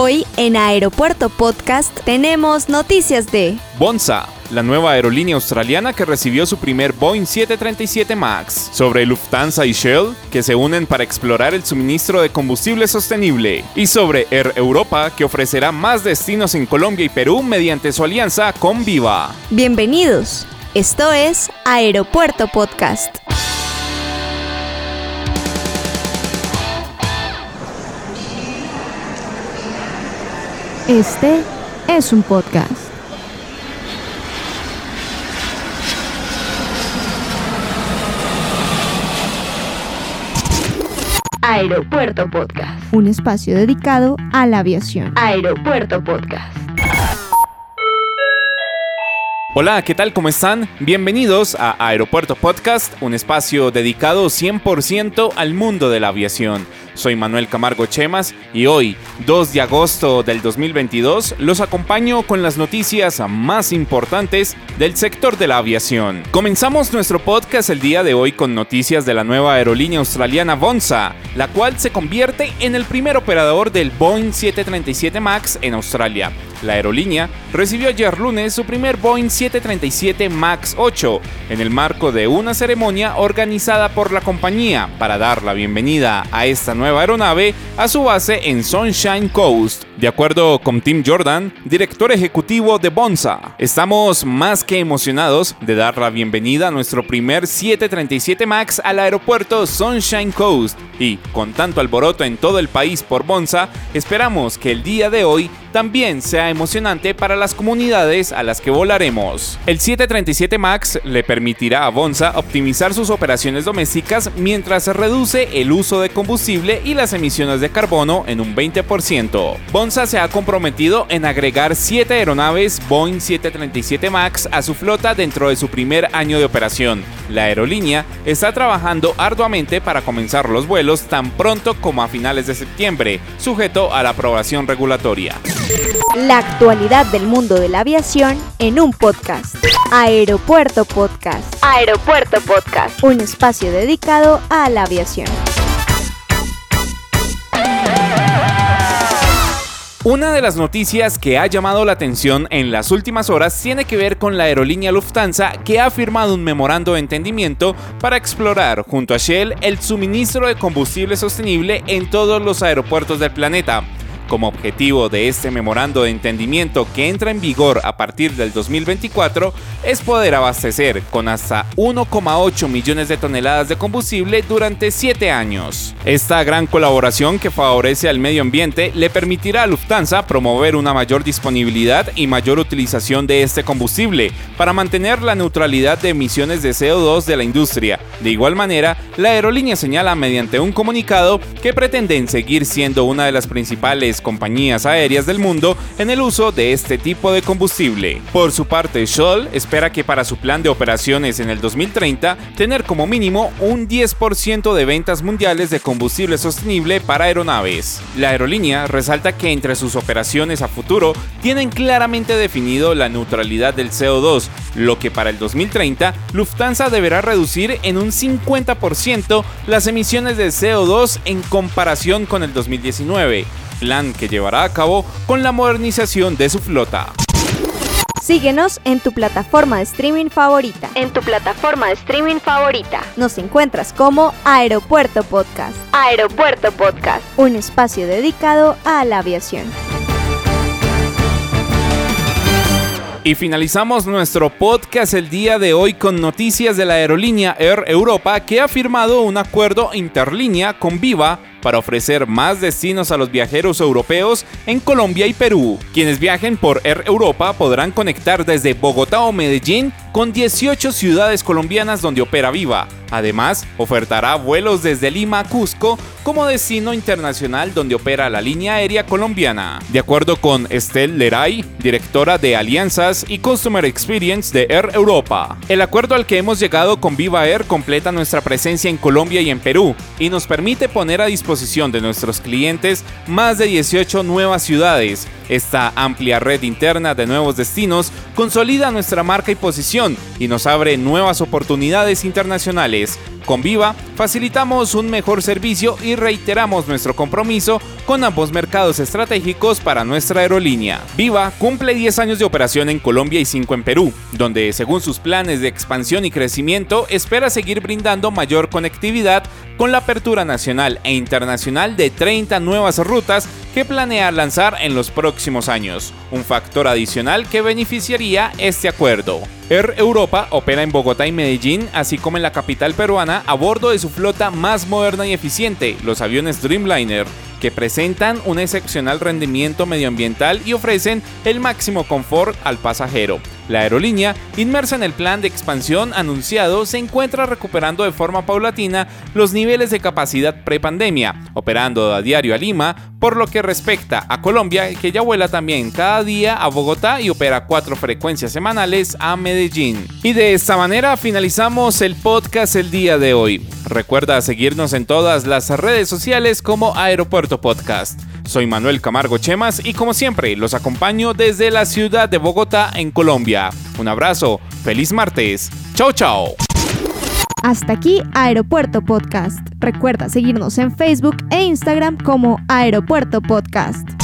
Hoy en Aeropuerto Podcast tenemos noticias de Bonsa, la nueva aerolínea australiana que recibió su primer Boeing 737 MAX, sobre Lufthansa y Shell, que se unen para explorar el suministro de combustible sostenible, y sobre Air Europa, que ofrecerá más destinos en Colombia y Perú mediante su alianza con Viva. Bienvenidos. Esto es Aeropuerto Podcast. Este es un podcast. Aeropuerto Podcast. Un espacio dedicado a la aviación. Aeropuerto Podcast. Hola, ¿qué tal? ¿Cómo están? Bienvenidos a Aeropuerto Podcast, un espacio dedicado 100% al mundo de la aviación. Soy Manuel Camargo Chemas y hoy, 2 de agosto del 2022, los acompaño con las noticias más importantes del sector de la aviación. Comenzamos nuestro podcast el día de hoy con noticias de la nueva aerolínea australiana Bonsa, la cual se convierte en el primer operador del Boeing 737 MAX en Australia. La aerolínea recibió ayer lunes su primer Boeing 737 MAX 8 en el marco de una ceremonia organizada por la compañía para dar la bienvenida a esta nueva aeronave a su base en Sunshine Coast. De acuerdo con Tim Jordan, director ejecutivo de Bonsa, estamos más que emocionados de dar la bienvenida a nuestro primer 737 MAX al aeropuerto Sunshine Coast y con tanto alboroto en todo el país por Bonsa, esperamos que el día de hoy también sea emocionante para las comunidades a las que volaremos. El 737 MAX le permitirá a Bonsa optimizar sus operaciones domésticas mientras se reduce el uso de combustible y las emisiones de carbono en un 20%. Bonsa se ha comprometido en agregar 7 aeronaves Boeing 737 MAX a su flota dentro de su primer año de operación. La aerolínea está trabajando arduamente para comenzar los vuelos tan pronto como a finales de septiembre, sujeto a la aprobación regulatoria. La actualidad del mundo de la aviación en un podcast. Aeropuerto Podcast. Aeropuerto Podcast. Un espacio dedicado a la aviación. Una de las noticias que ha llamado la atención en las últimas horas tiene que ver con la aerolínea Lufthansa que ha firmado un memorando de entendimiento para explorar junto a Shell el suministro de combustible sostenible en todos los aeropuertos del planeta. Como objetivo de este memorando de entendimiento que entra en vigor a partir del 2024 es poder abastecer con hasta 1,8 millones de toneladas de combustible durante 7 años. Esta gran colaboración que favorece al medio ambiente le permitirá a Lufthansa promover una mayor disponibilidad y mayor utilización de este combustible para mantener la neutralidad de emisiones de CO2 de la industria. De igual manera, la aerolínea señala mediante un comunicado que pretenden seguir siendo una de las principales compañías aéreas del mundo en el uso de este tipo de combustible. Por su parte, Scholl espera que para su plan de operaciones en el 2030 tener como mínimo un 10% de ventas mundiales de combustible sostenible para aeronaves. La aerolínea resalta que entre sus operaciones a futuro tienen claramente definido la neutralidad del CO2, lo que para el 2030 Lufthansa deberá reducir en un 50% las emisiones de CO2 en comparación con el 2019 plan que llevará a cabo con la modernización de su flota. Síguenos en tu plataforma de streaming favorita. En tu plataforma de streaming favorita. Nos encuentras como Aeropuerto Podcast. Aeropuerto Podcast. Un espacio dedicado a la aviación. Y finalizamos nuestro podcast el día de hoy con noticias de la aerolínea Air Europa que ha firmado un acuerdo interlínea con Viva para ofrecer más destinos a los viajeros europeos en Colombia y Perú. Quienes viajen por Air Europa podrán conectar desde Bogotá o Medellín con 18 ciudades colombianas donde opera Viva. Además, ofertará vuelos desde Lima a Cusco como destino internacional donde opera la línea aérea colombiana. De acuerdo con Estelle Leray, directora de Alianzas y Customer Experience de Air Europa, el acuerdo al que hemos llegado con Viva Air completa nuestra presencia en Colombia y en Perú y nos permite poner a disposición de nuestros clientes más de 18 nuevas ciudades. Esta amplia red interna de nuevos destinos consolida nuestra marca y posición y nos abre nuevas oportunidades internacionales Con Viva facilitamos un mejor servicio y reiteramos nuestro compromiso con ambos mercados estratégicos para nuestra aerolínea. Viva cumple 10 años de operación en Colombia y 5 en Perú, donde según sus planes de expansión y crecimiento espera seguir brindando mayor conectividad con la apertura nacional e internacional de 30 nuevas rutas que planea lanzar en los próximos años, un factor adicional que beneficiaría este acuerdo. Air Europa opera en Bogotá y Medellín, así como en la capital peruana, a bordo de su flota más moderna y eficiente, los aviones Dreamliner, que presentan un excepcional rendimiento medioambiental y ofrecen el máximo confort al pasajero. La aerolínea, inmersa en el plan de expansión anunciado, se encuentra recuperando de forma paulatina los niveles de capacidad prepandemia, operando a diario a Lima, por lo que respecta a Colombia, que ya vuela también cada día a Bogotá y opera cuatro frecuencias semanales a Medellín. Y de esta manera finalizamos el podcast el día de hoy. Recuerda seguirnos en todas las redes sociales como Aeropuerto Podcast. Soy Manuel Camargo Chemas y como siempre los acompaño desde la ciudad de Bogotá en Colombia. Un abrazo, feliz martes. Chao, chao. Hasta aquí Aeropuerto Podcast. Recuerda seguirnos en Facebook e Instagram como Aeropuerto Podcast.